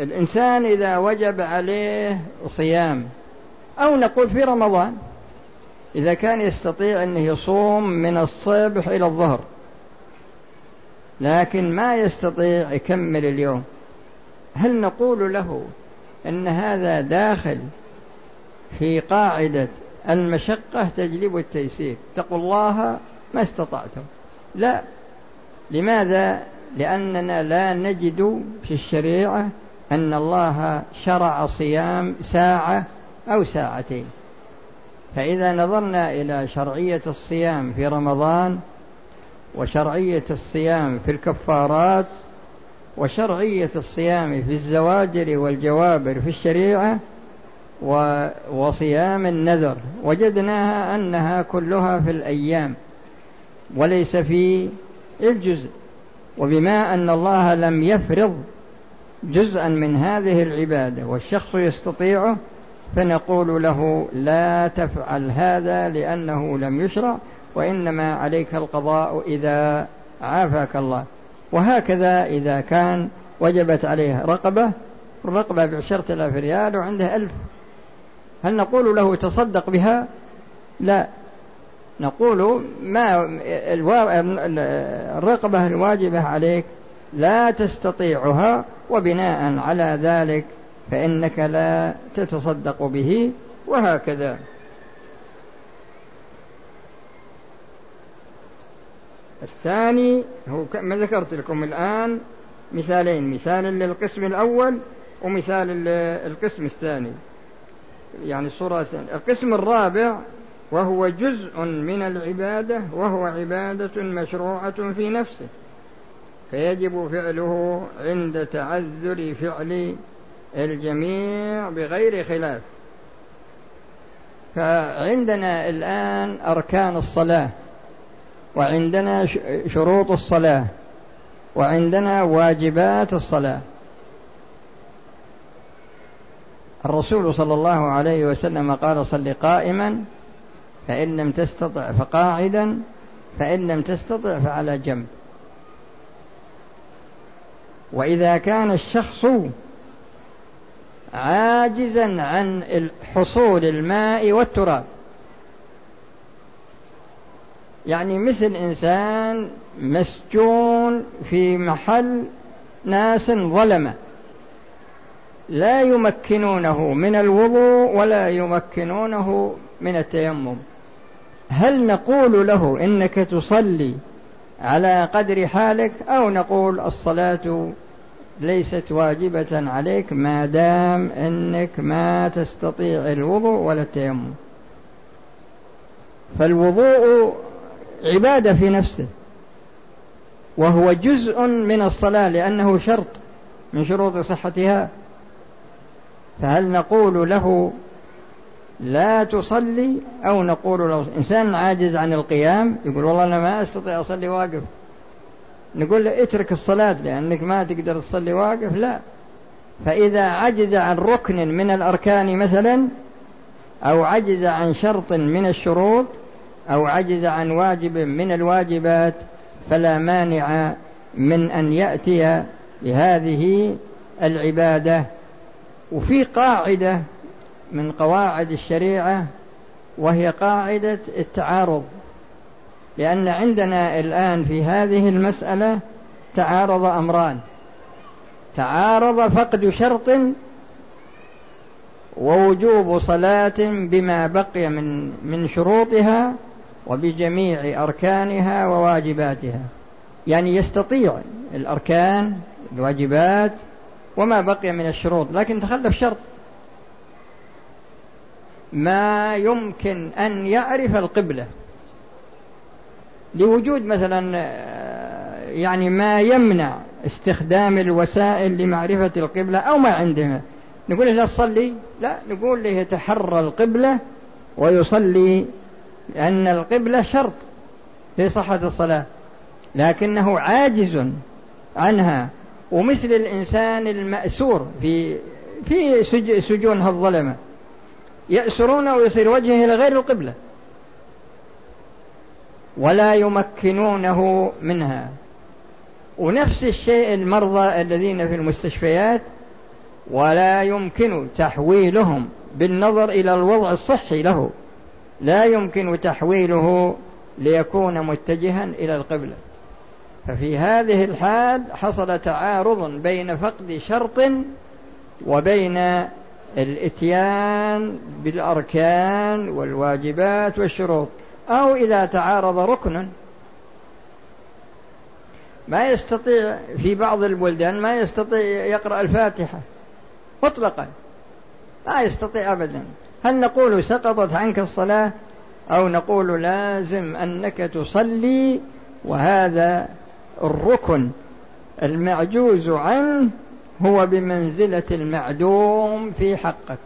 الإنسان إذا وجب عليه صيام أو نقول في رمضان إذا كان يستطيع أنه يصوم من الصبح إلى الظهر لكن ما يستطيع يكمل اليوم هل نقول له أن هذا داخل في قاعدة المشقة تجلب التيسير اتقوا الله ما استطعتم؟ لا. لماذا؟ لأننا لا نجد في الشريعة أن الله شرع صيام ساعة أو ساعتين. فإذا نظرنا إلى شرعية الصيام في رمضان وشرعية الصيام في الكفارات وشرعية الصيام في الزواجر والجوابر في الشريعة وصيام النذر وجدناها أنها كلها في الأيام وليس في الجزء. وبما أن الله لم يفرض جزءا من هذه العبادة والشخص يستطيعه فنقول له لا تفعل هذا لأنه لم يشرع وإنما عليك القضاء إذا عافاك الله. وهكذا إذا كان وجبت عليه رقبة الرقبة بعشرة آلاف ريال وعنده ألف. هل نقول له تصدق بها؟ لا. نقول ما الرقبة الواجبة عليك لا تستطيعها وبناء على ذلك فإنك لا تتصدق به وهكذا. الثاني هو ما ذكرت لكم الآن مثالين مثال للقسم الأول ومثال للقسم الثاني. يعني الصورة الثانية. القسم الرابع وهو جزء من العبادة وهو عبادة مشروعة في نفسه. فيجب فعله عند تعذر فعل الجميع بغير خلاف. فعندنا الآن أركان الصلاة وعندنا شروط الصلاة وعندنا واجبات الصلاة. الرسول صلى الله عليه وسلم قال صل قائما فإن لم تستطع فقاعدا فإن لم تستطع فعلى جنب. وإذا كان الشخص عاجزا عن حصول الماء والتراب. يعني مثل إنسان مسجون في محل ناس ظلمة. لا يمكنونه من الوضوء ولا يمكنونه من التيمم. هل نقول له إنك تصلي على قدر حالك أو نقول الصلاة ليست واجبة عليك ما دام إنك ما تستطيع الوضوء ولا التيمم. فالوضوء عبادة في نفسه وهو جزء من الصلاة لأنه شرط من شروط صحتها. فهل نقول له لا تصلي؟ أو نقول له إنسان عاجز عن القيام يقول والله أنا ما أستطيع أصلي واقف. نقول له اترك الصلاة لأنك ما تقدر تصلي واقف لا. فإذا عجز عن ركن من الأركان مثلا أو عجز عن شرط من الشروط أو عجز عن واجب من الواجبات فلا مانع من أن يأتي بهذه العبادة. وفي قاعدة من قواعد الشريعة وهي قاعدة التعارض. لأن عندنا الآن في هذه المسألة تعارض أمران. تعارض فقد شرط ووجوب صلاة بما بقي من من شروطها وبجميع أركانها وواجباتها. يعني يستطيع الأركان الواجبات وما بقي من الشروط لكن تخلف شرط. ما يمكن أن يعرف القبلة. لوجود مثلا يعني ما يمنع استخدام الوسائل لمعرفة القبلة أو ما عندنا نقول له لا تصلي؟ لا نقول له يتحرى القبلة ويصلي لأن القبلة شرط في صحة الصلاة. لكنه عاجز عنها. ومثل الإنسان المأسور في في سجون الظلمة. يأسرون ويصير وجهه إلى غير القبلة. ولا يمكنونه منها. ونفس الشيء المرضى الذين في المستشفيات ولا يمكن تحويلهم بالنظر إلى الوضع الصحي له. لا يمكن تحويله ليكون متجها إلى القبلة. ففي هذه الحال حصل تعارض بين فقد شرط وبين الإتيان بالأركان والواجبات والشروط. أو إذا تعارض ركن. ما يستطيع في بعض البلدان ما يستطيع يقرأ الفاتحة مطلقا. لا يستطيع ابدا. هل نقول سقطت عنك الصلاة أو نقول لازم أنك تصلي وهذا الركن المعجوز عنه هو بمنزلة المعدوم في حقك.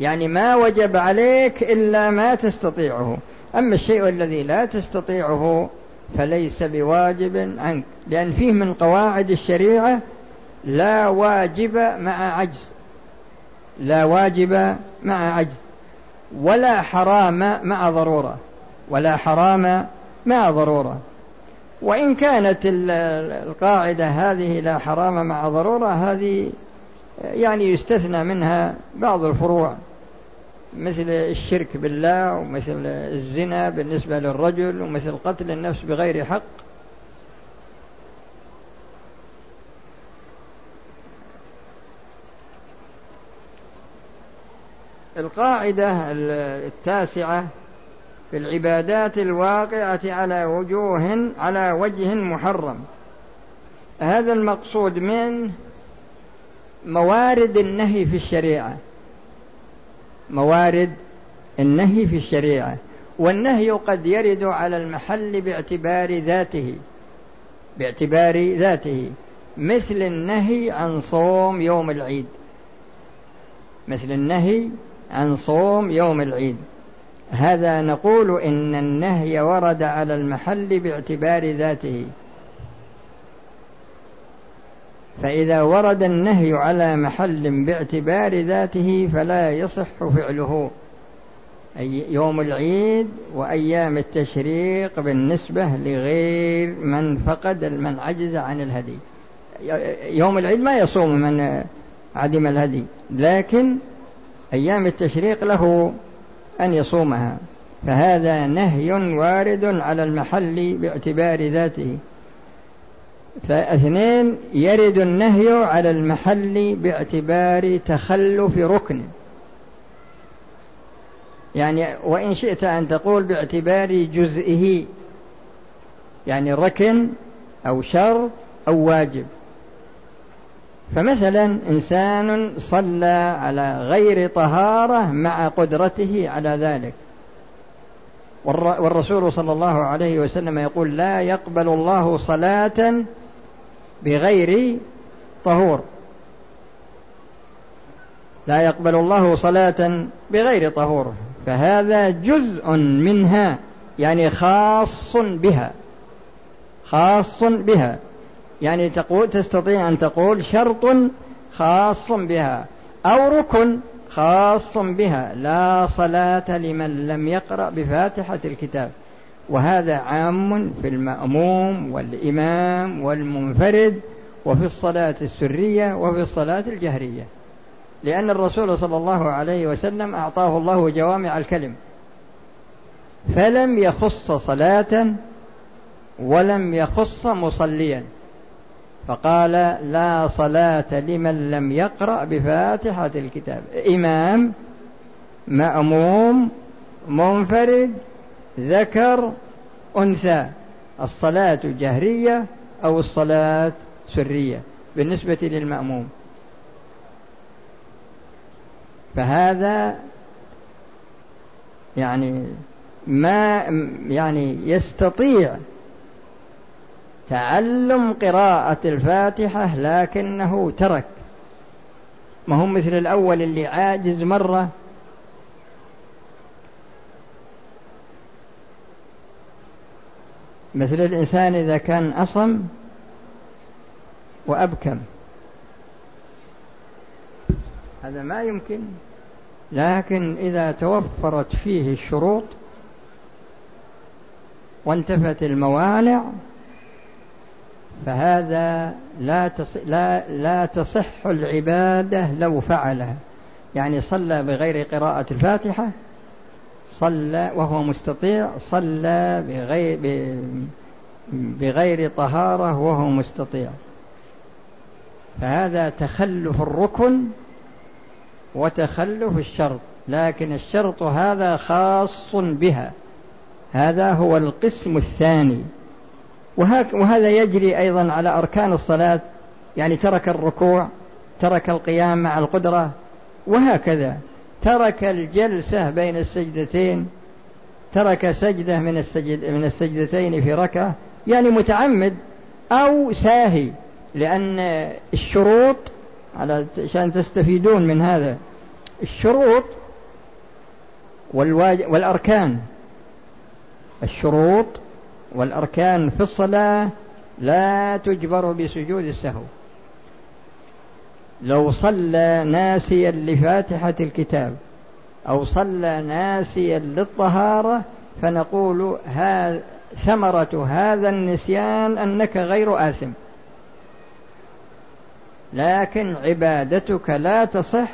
يعني ما وجب عليك إلا ما تستطيعه. أما الشيء الذي لا تستطيعه فليس بواجب عنك لأن فيه من قواعد الشريعة لا واجب مع عجز لا واجب مع عجز ولا حرام مع ضرورة ولا حرام مع ضرورة. وإن كانت القاعدة هذه لا حرام مع ضرورة هذه يعني يستثنى منها بعض الفروع. مثل الشرك بالله ومثل الزنا بالنسبة للرجل ومثل قتل النفس بغير حق. القاعدة التاسعة في العبادات الواقعة على وجوه على وجه محرم. هذا المقصود من موارد النهي في الشريعة. موارد النهي في الشريعة والنهي قد يرد على المحل باعتبار ذاته باعتبار ذاته مثل النهي عن صوم يوم العيد مثل النهي عن صوم يوم العيد. هذا نقول إن النهي ورد على المحل باعتبار ذاته. فإذا ورد النهي على محل باعتبار ذاته فلا يصح فعله. أي يوم العيد وأيام التشريق بالنسبة لغير من فقد من عجز عن الهدي. يوم العيد ما يصوم من عدم الهدي لكن أيام التشريق له أن يصومها. فهذا نهي وارد على المحل باعتبار ذاته. فاثنين يرد النهي على المحل باعتبار تخلف ركن. يعني وإن شئت أن تقول باعتبار جزئه يعني ركن أو شرط أو واجب. فمثلا إنسان صلى على غير طهارة مع قدرته على ذلك. والرسول صلى الله عليه وسلم يقول لا يقبل الله صلاة بغير طهور. لا يقبل الله صلاة بغير طهور. فهذا جزء منها يعني خاص بها. خاص بها. يعني تقول تستطيع أن تقول شرط خاص بها أو ركن خاص بها. لا صلاة لمن لم يقرأ بفاتحة الكتاب. وهذا عام في المأموم والإمام والمنفرد وفي الصلاة السرية وفي الصلاة الجهرية. لأن الرسول صلى الله عليه وسلم أعطاه الله جوامع الكلم. فلم يخص صلاة ولم يخص مصليا. فقال لا صلاة لمن لم يقرأ بفاتحة الكتاب. إمام مأموم منفرد ذكر أنثى الصلاة جهرية أو الصلاة سرية بالنسبة للمأموم. فهذا يعني ما يعني يستطيع تعلم قراءة الفاتحة لكنه ترك. ما هو مثل الأول اللي عاجز مرة مثل الإنسان إذا كان أصم وأبكم. هذا ما يمكن لكن إذا توفرت فيه الشروط وانتفت الموانع فهذا لا تصح لا لا تصح العبادة لو فعلها. يعني صلى بغير قراءة الفاتحة صلى وهو مستطيع صلى بغير بغير طهارة وهو مستطيع. فهذا تخلف الركن وتخلف الشرط لكن الشرط هذا خاص بها. هذا هو القسم الثاني. وهذا يجري أيضا على أركان الصلاة يعني ترك الركوع ترك القيام مع القدرة وهكذا. ترك الجلسة بين السجدتين ترك سجدة من السجد من السجدتين في ركعة يعني متعمد أو ساهي لأن الشروط علشان تستفيدون من هذا الشروط والأركان. الشروط والأركان في الصلاة لا تجبر بسجود السهو. لو صلى ناسيا لفاتحة الكتاب أو صلى ناسيا للطهارة فنقول هذا ثمرة هذا النسيان أنك غير آثم. لكن عبادتك لا تصح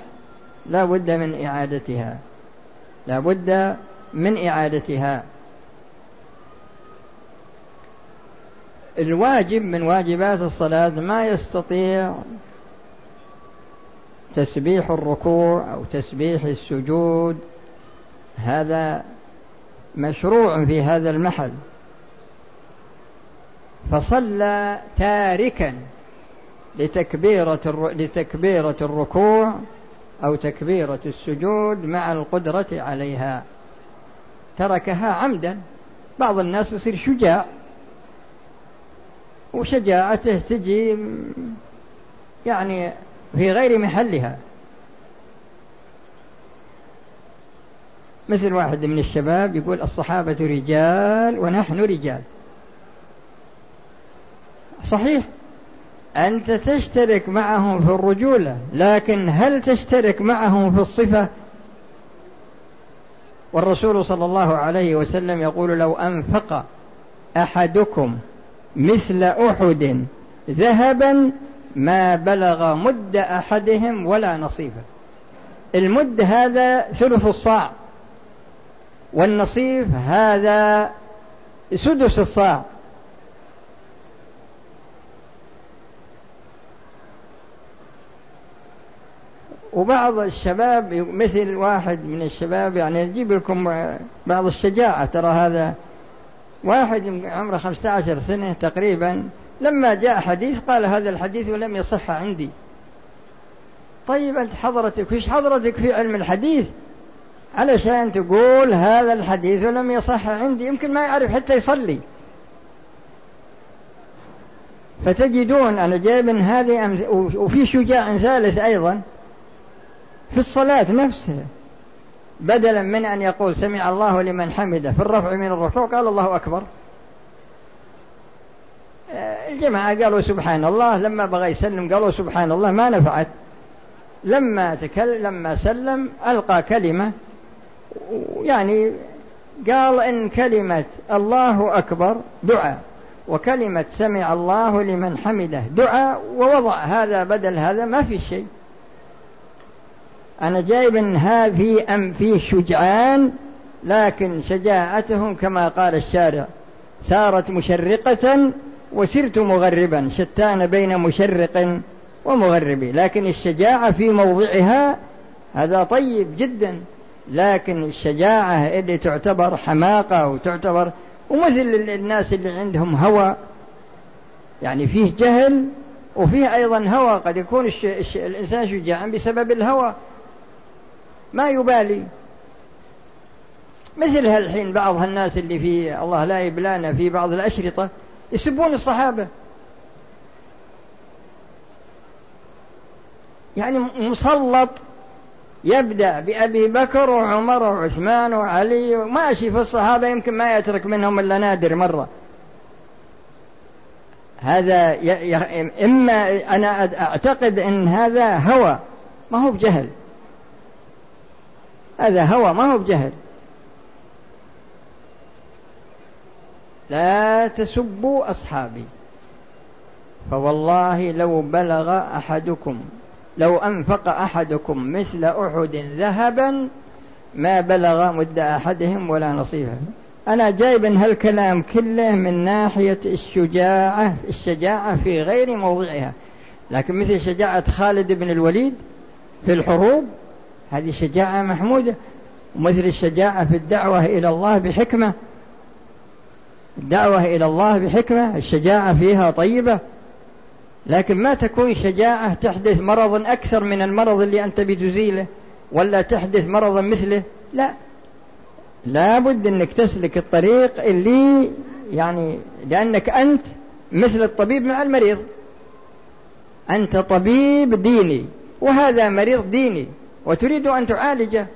لا بد من إعادتها. لا بد من إعادتها. الواجب من واجبات الصلاة ما يستطيع تسبيح الركوع أو تسبيح السجود هذا مشروع في هذا المحل. فصلى تاركا لتكبيرة لتكبيرة الركوع أو تكبيرة السجود مع القدرة عليها. تركها عمدا. بعض الناس يصير شجاع. وشجاعته تجي يعني في غير محلها. مثل واحد من الشباب يقول الصحابة رجال ونحن رجال. صحيح. أنت تشترك معهم في الرجولة لكن هل تشترك معهم في الصفة؟ والرسول صلى الله عليه وسلم يقول لو أنفق أحدكم مثل أحد ذهبا ما بلغ مد أحدهم ولا نصيفه المد هذا ثلث الصاع والنصيف هذا سدس الصاع. وبعض الشباب مثل واحد من الشباب يعني يجيب لكم بعض الشجاعة ترى هذا واحد عمره خمسة عشر سنة تقريبا لما جاء حديث قال هذا الحديث ولم يصح عندي. طيب أنت حضرتك وش حضرتك في علم الحديث علشان تقول هذا الحديث ولم يصح عندي يمكن ما يعرف حتى يصلي. فتجدون أنا جايب هذه وفي شجاع ثالث أيضا في الصلاة نفسها. بدلا من أن يقول سمع الله لمن حمده في الرفع من الركوع قال الله أكبر. الجماعة قالوا سبحان الله لما بغى يسلم قالوا سبحان الله ما نفعت. لما تكلم لما سلم ألقى كلمة يعني قال إن كلمة الله أكبر دعاء وكلمة سمع الله لمن حمده دعاء ووضع هذا بدل هذا ما في شيء. أنا جايب إن في أم فيه شجعان لكن شجاعتهم كما قال الشارع سارت مشرقة وسرت مغربا شتان بين مشرق ومغرب لكن الشجاعة في موضعها هذا طيب جدا لكن الشجاعة اللي تعتبر حماقة وتعتبر ومثل الناس اللي عندهم هوى يعني فيه جهل وفيه أيضا هوى قد يكون الش... الش... الإنسان شجاعا بسبب الهوى. ما يبالي. مثل هالحين بعض هالناس اللي في الله لا يبلانا في بعض الأشرطة يسبون الصحابة. يعني مسلط يبدأ بأبي بكر وعمر وعثمان وعلي وماشي في الصحابة يمكن ما يترك منهم إلا نادر مرة. هذا ي... ي... إما أنا أعتقد أن هذا هوى ما هو بجهل. هذا هوى ما هو بجهل. لا تسبوا أصحابي. فوالله لو بلغ أحدكم لو أنفق أحدكم مثل أحد ذهبا ما بلغ مد أحدهم ولا نصيفه أنا جايب هالكلام كله من ناحية الشجاعة الشجاعة في غير موضعها. لكن مثل شجاعة خالد بن الوليد في الحروب هذه شجاعة محمودة. ومثل الشجاعة في الدعوة إلى الله بحكمة الدعوة إلى الله بحكمة الشجاعة فيها طيبة. لكن ما تكون شجاعة تحدث مرض أكثر من المرض اللي أنت بتزيله ولا تحدث مرضا مثله. لا. لابد أنك تسلك الطريق اللي يعني لأنك أنت مثل الطبيب مع المريض. أنت طبيب ديني وهذا مريض ديني وتريد أن تعالجه.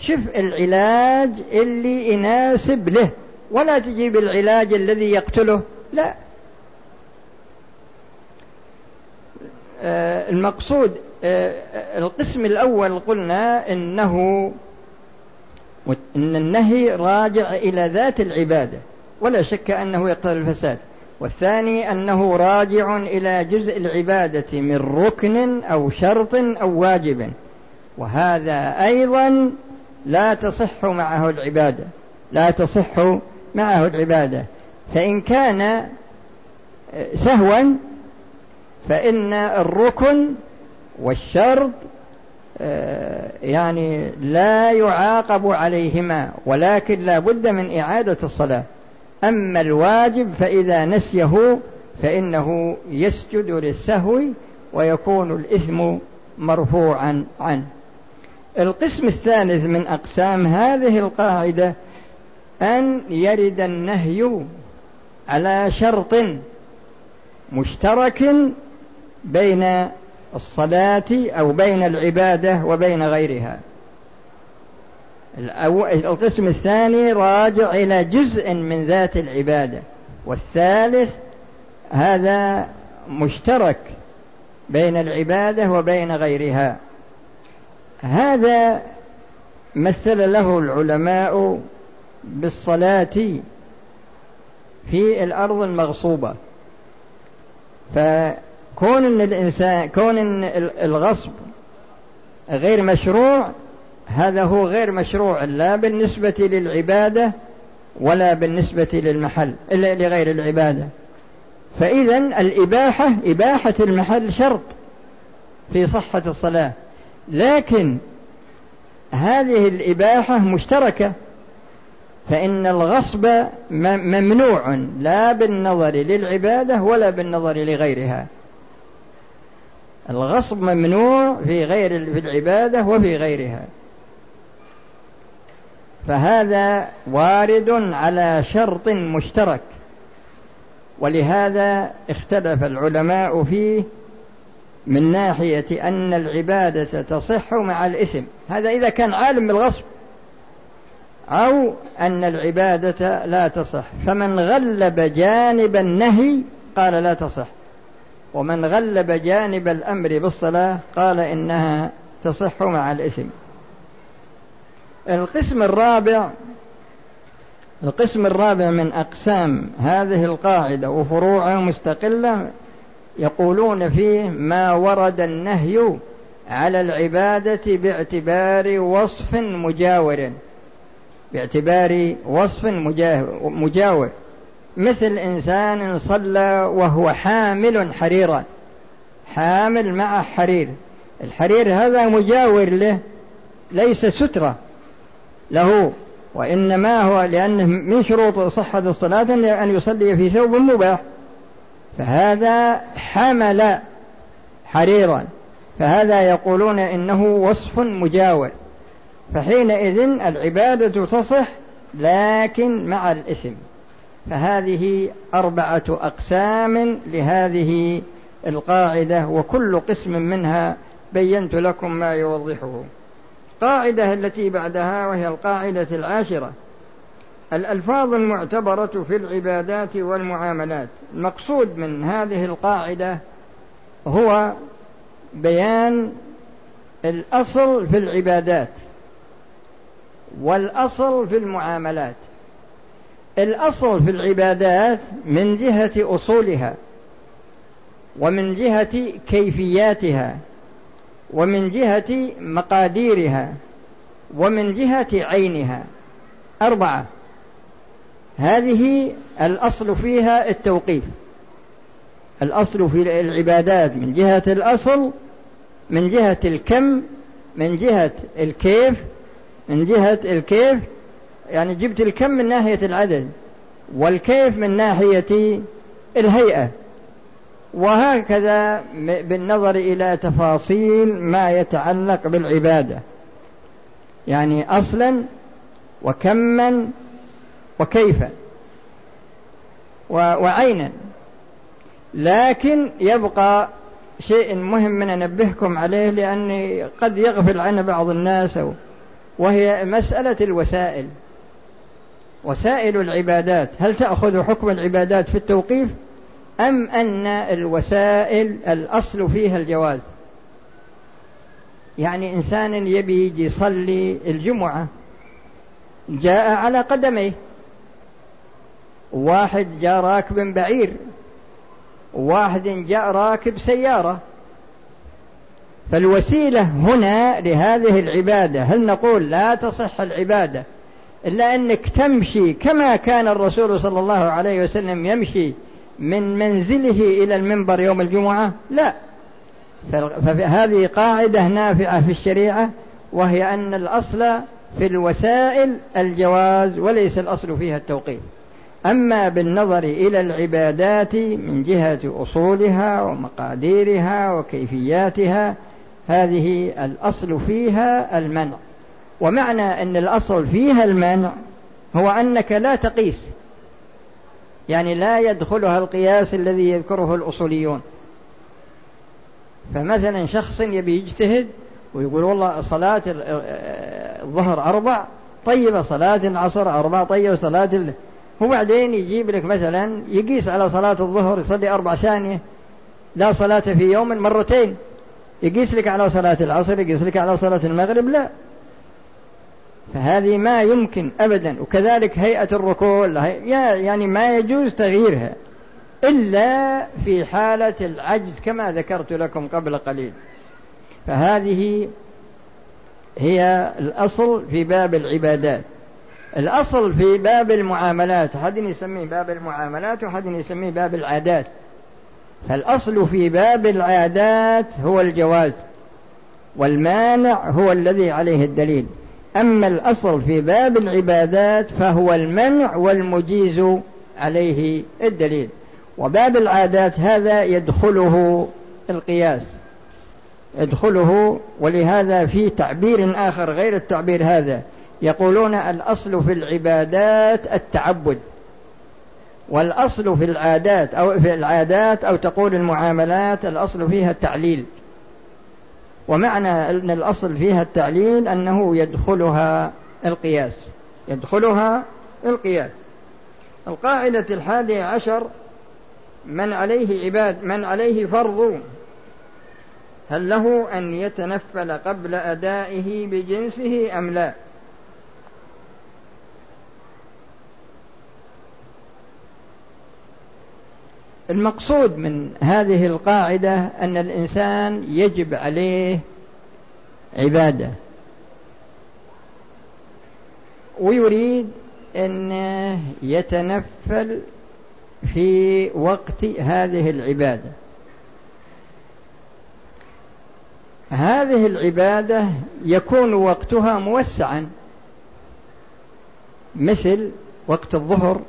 شف العلاج اللي يناسب له. ولا تجيب العلاج الذي يقتله. لا. آه، المقصود آه، القسم الأول قلنا إنه إن النهي راجع إلى ذات العبادة ولا شك أنه يقتضي الفساد. والثاني أنه راجع إلى جزء العبادة من ركن أو شرط أو واجب. وهذا أيضا لا تصح معه العبادة لا تصح معه العبادة. فإن كان آه، سهوا فإن الركن والشرط آه، يعني لا يعاقب عليهما ولكن لا بد من إعادة الصلاة. أما الواجب فإذا نسيه فإنه يسجد للسهو ويكون الإثم مرفوعا عنه. القسم الثالث من أقسام هذه القاعدة أن يرد النهي على شرط مشترك بين الصلاة أو بين العبادة وبين غيرها. القسم الثاني راجع إلى جزء من ذات العبادة والثالث هذا مشترك بين العبادة وبين غيرها. هذا مثل له العلماء بالصلاة في الأرض المغصوبة. فكون إن الإنسان كون إن الغصب غير مشروع هذا هو غير مشروع لا بالنسبة للعبادة ولا بالنسبة للمحل إلا لغير العبادة. فإذا الإباحة إباحة المحل شرط في صحة الصلاة. لكن هذه الإباحة مشتركة. فإن الغصب ممنوع لا بالنظر للعبادة ولا بالنظر لغيرها. الغصب ممنوع في غير في العبادة وفي غيرها. فهذا وارد على شرط مشترك ولهذا اختلف العلماء فيه من ناحية أن العبادة تصح مع الإثم. هذا إذا كان عالم بالغصب أو أن العبادة لا تصح. فمن غلب جانب النهي قال لا تصح. ومن غلب جانب الأمر بالصلاة قال إنها تصح مع الإثم. القسم الرابع القسم الرابع من أقسام هذه القاعدة وفروعها مستقلة يقولون فيه ما ورد النهي على العبادة باعتبار وصف مجاور. باعتبار وصف مجاور. مثل إنسان صلى وهو حامل حريرا. حامل مع حرير. الحرير هذا مجاور له ليس سترة له وإنما هو لأنه من شروط صحة الصلاة أن يصلي في ثوب مباح. فهذا حمل حريرا. فهذا يقولون إنه وصف مجاور. فحينئذ العبادة تصح لكن مع الإثم. فهذه أربعة أقسام لهذه القاعدة وكل قسم منها بينت لكم ما يوضحه. القاعدة التي بعدها وهي القاعدة العاشرة. الألفاظ المعتبرة في العبادات والمعاملات. المقصود من هذه القاعدة هو بيان الأصل في العبادات. والأصل في المعاملات. الأصل في العبادات من جهة أصولها ومن جهة كيفياتها ومن جهة مقاديرها ومن جهة عينها. أربعة. هذه الأصل فيها التوقيف. الأصل في العبادات من جهة الأصل من جهة الكم من جهة الكيف من جهة الكيف يعني جبت الكم من ناحية العدد والكيف من ناحية الهيئة. وهكذا بالنظر إلى تفاصيل ما يتعلق بالعبادة. يعني أصلا وكما وكيفا وعينا. لكن يبقى شيء مهم من أنبهكم عليه لأني قد يغفل عنه بعض الناس وهي مسألة الوسائل. وسائل العبادات هل تأخذ حكم العبادات في التوقيف؟ أم أن الوسائل الأصل فيها الجواز؟ يعني إنسان يبي يصلي الجمعة جاء على قدميه. واحد جاء راكب بعير واحد جاء راكب سيارة. فالوسيلة هنا لهذه العبادة هل نقول لا تصح العبادة؟ إلا أنك تمشي كما كان الرسول صلى الله عليه وسلم يمشي من منزله إلى المنبر يوم الجمعة؟ لا. فهذه قاعدة نافعة في الشريعة وهي أن الأصل في الوسائل الجواز وليس الأصل فيها التوقيف. أما بالنظر إلى العبادات من جهة أصولها ومقاديرها وكيفياتها هذه الأصل فيها المنع. ومعنى أن الأصل فيها المنع هو أنك لا تقيس. يعني لا يدخلها القياس الذي يذكره الأصوليون. فمثلا شخص يبي يجتهد ويقول والله صلاة الظهر أربع طيبة صلاة العصر أربع طيبة صلاة وبعدين يجيب لك مثلا يقيس على صلاة الظهر يصلي أربع ثانية لا صلاة في يوم مرتين. يقيس لك على صلاة العصر يقيس لك على صلاة المغرب؟ لا. فهذه ما يمكن أبدا. وكذلك هيئة الركوع يعني ما يجوز تغييرها. إلا في حالة العجز كما ذكرت لكم قبل قليل. فهذه هي الأصل في باب العبادات. الأصل في باب المعاملات. أحد يسميه باب المعاملات وأحد يسميه باب العادات. فالأصل في باب العادات هو الجواز والمانع هو الذي عليه الدليل. أما الأصل في باب العبادات فهو المنع والمجيز عليه الدليل. وباب العادات هذا يدخله القياس يدخله ولهذا في تعبير آخر غير التعبير هذا. يقولون الأصل في العبادات التعبد. والأصل في العادات أو في العادات أو تقول المعاملات الأصل فيها التعليل. ومعنى أن الأصل فيها التعليل أنه يدخلها القياس. يدخلها القياس. القاعدة الحادية عشر من عليه عباد من عليه فرض. هل له أن يتنفل قبل أدائه بجنسه أم لا؟ المقصود من هذه القاعدة أن الإنسان يجب عليه عبادة. ويريد أن يتنفل في وقت هذه العبادة. هذه العبادة يكون وقتها موسعا. مثل وقت الظهر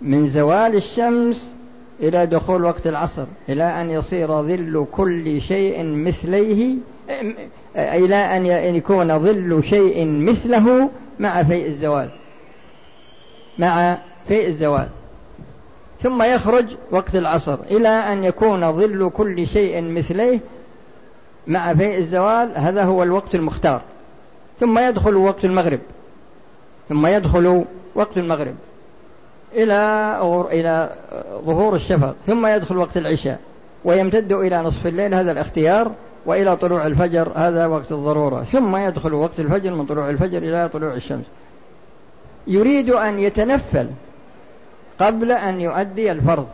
من زوال الشمس إلى دخول وقت العصر إلى أن يصير ظل كل شيء مثليه إلى أن يكون ظل شيء مثله مع فيء الزوال مع فيء الزوال. ثم يخرج وقت العصر إلى أن يكون ظل كل شيء مثليه مع فيء الزوال هذا هو الوقت المختار. ثم يدخل وقت المغرب ثم يدخل وقت المغرب. إلى إلى ظهور الشفق ثم يدخل وقت العشاء ويمتد إلى نصف الليل هذا الاختيار وإلى طلوع الفجر هذا وقت الضرورة ثم يدخل وقت الفجر من طلوع الفجر إلى طلوع الشمس. يريد أن يتنفل قبل أن يؤدي الفرض.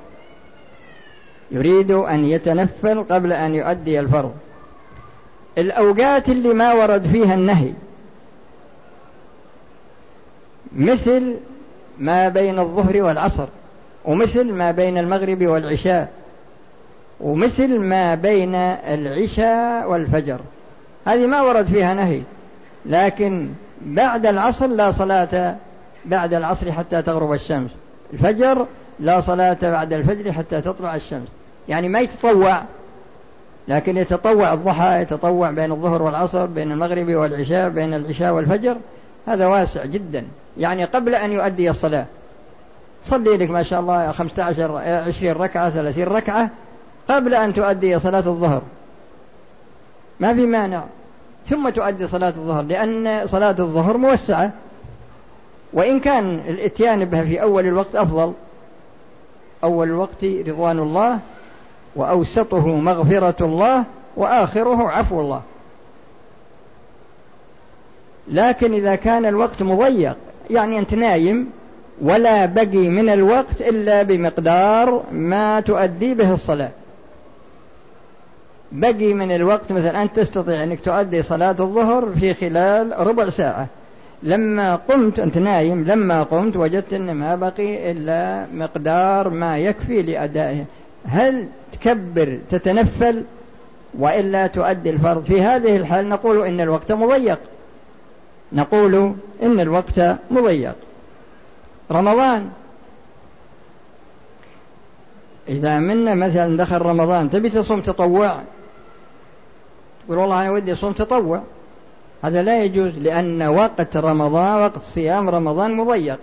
يريد أن يتنفل قبل أن يؤدي الفرض. الأوقات اللي ما ورد فيها النهي مثل ما بين الظهر والعصر ومثل ما بين المغرب والعشاء ومثل ما بين العشاء والفجر. هذه ما ورد فيها نهي لكن بعد العصر لا صلاة بعد العصر حتى تغرب الشمس. الفجر لا صلاة بعد الفجر حتى تطلع الشمس. يعني ما يتطوع لكن يتطوع الضحى يتطوع بين الظهر والعصر بين المغرب والعشاء بين العشاء والفجر. هذا واسع جدا. يعني قبل أن يؤدي الصلاة. صلي لك ما شاء الله خمسة عشر عشرين ركعة ثلاثين ركعة قبل أن تؤدي صلاة الظهر. ما في مانع. ثم تؤدي صلاة الظهر لأن صلاة الظهر موسعة. وإن كان الإتيان بها في أول الوقت أفضل. أول الوقت رضوان الله وأوسطه مغفرة الله وآخره عفو الله. لكن إذا كان الوقت مضيق يعني أنت نايم ولا بقي من الوقت إلا بمقدار ما تؤدي به الصلاة. بقي من الوقت مثلا أنت تستطيع أنك تؤدي صلاة الظهر في خلال ربع ساعة. لما قمت أنت نايم لما قمت وجدت أن ما بقي إلا مقدار ما يكفي لأدائه. هل تكبر تتنفل وإلا تؤدي الفرض؟ في هذه الحال نقول إن الوقت مضيق. نقول إن الوقت مضيق. رمضان. إذا منا مثلا دخل رمضان تبي تصوم تطوع؟ تقول والله أنا ودي أصوم تطوع. هذا لا يجوز لأن وقت رمضان وقت صيام رمضان مضيق.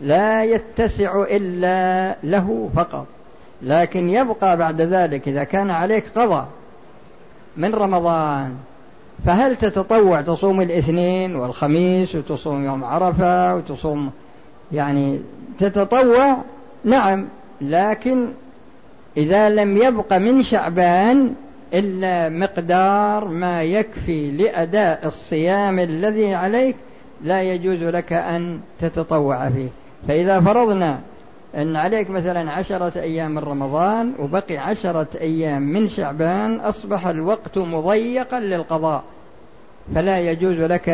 لا يتسع إلا له فقط. لكن يبقى بعد ذلك إذا كان عليك قضاء. من رمضان؟ فهل تتطوع تصوم الاثنين والخميس وتصوم يوم عرفة وتصوم يعني تتطوع؟ نعم لكن إذا لم يبق من شعبان إلا مقدار ما يكفي لأداء الصيام الذي عليك لا يجوز لك أن تتطوع فيه. فإذا فرضنا أن عليك مثلا عشرة أيام من رمضان وبقي عشرة أيام من شعبان أصبح الوقت مضيقا للقضاء. فلا يجوز لك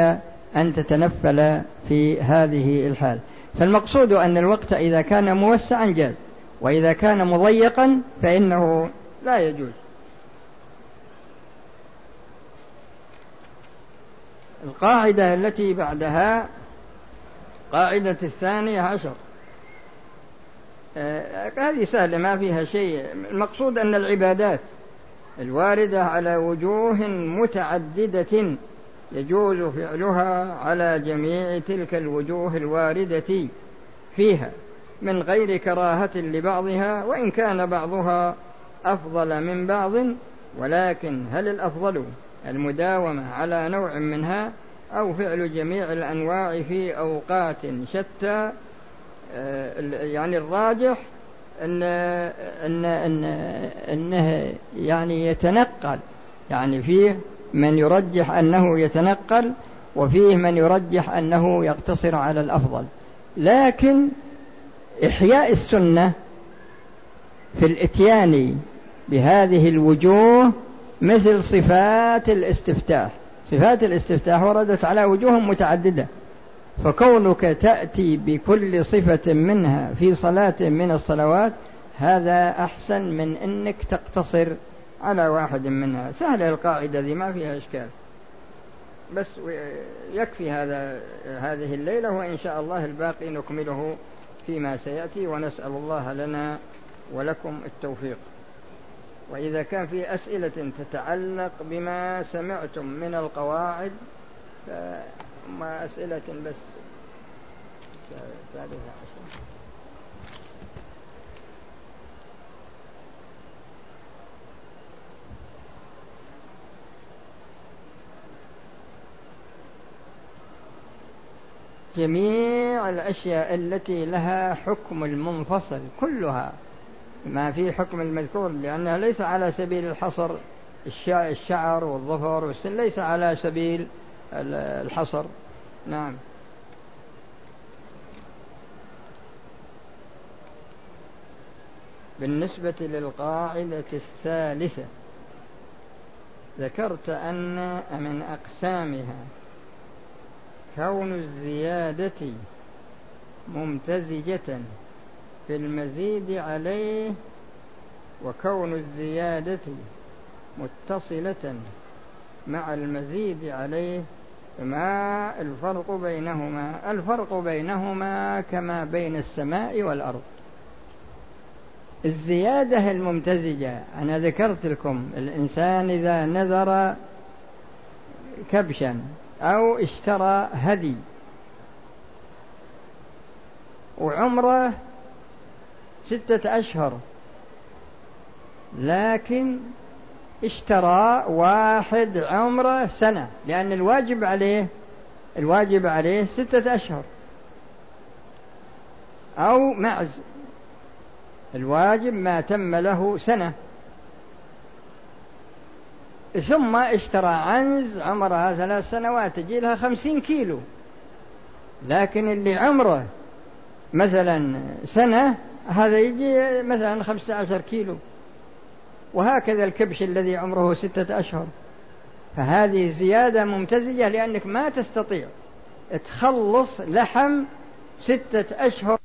أن تتنفل في هذه الحال. فالمقصود أن الوقت إذا كان موسعا جاز وإذا كان مضيقا فإنه لا يجوز. القاعدة التي بعدها قاعدة الثانية عشر. هذه سهلة ما فيها شيء. المقصود أن العبادات الواردة على وجوه متعددة يجوز فعلها على جميع تلك الوجوه الواردة فيها من غير كراهة لبعضها وإن كان بعضها أفضل من بعض ولكن هل الأفضل المداومة على نوع منها أو فعل جميع الأنواع في أوقات شتى؟ آه، يعني الراجح أن أن أن أنه يعني يتنقل. يعني فيه من يرجح أنه يتنقل وفيه من يرجح أنه يقتصر على الأفضل. لكن إحياء السنة في الإتيان بهذه الوجوه مثل صفات الاستفتاح. صفات الاستفتاح وردت على وجوه متعددة. فكونك تأتي بكل صفة منها في صلاة من الصلوات هذا أحسن من أنك تقتصر على واحد منها. سهلة القاعدة ذي ما فيها إشكال. بس يكفي هذا هذه الليلة وإن شاء الله الباقي نكمله فيما سيأتي. ونسأل الله لنا ولكم التوفيق. وإذا كان في أسئلة تتعلق بما سمعتم من القواعد فما أسئلة بس. ثالثة عشر جميع الأشياء التي لها حكم المنفصل كلها. ما في حكم المذكور لأنها ليس على سبيل الحصر. الشعر والظفر والسن ليس على سبيل الحصر. نعم. بالنسبة للقاعدة الثالثة ذكرت أن من أقسامها كون الزيادة ممتزجة في المزيد عليه وكون الزيادة متصلة مع المزيد عليه ما الفرق بينهما؟ الفرق بينهما كما بين السماء والأرض. الزيادة الممتزجة أنا ذكرت لكم الإنسان إذا نذر كبشا أو اشترى هدي وعمره ستة أشهر لكن اشترى واحد عمره سنة لأن الواجب عليه الواجب عليه ستة أشهر. أو معز. الواجب ما تم له سنة. ثم اشترى عنز عمرها ثلاث سنوات تجي لها خمسين كيلو. لكن اللي عمره مثلا سنة هذا يجي مثلا خمسة عشر كيلو. وهكذا الكبش الذي عمره ستة أشهر. فهذه زيادة ممتزجة لأنك ما تستطيع. تخلص لحم ستة أشهر.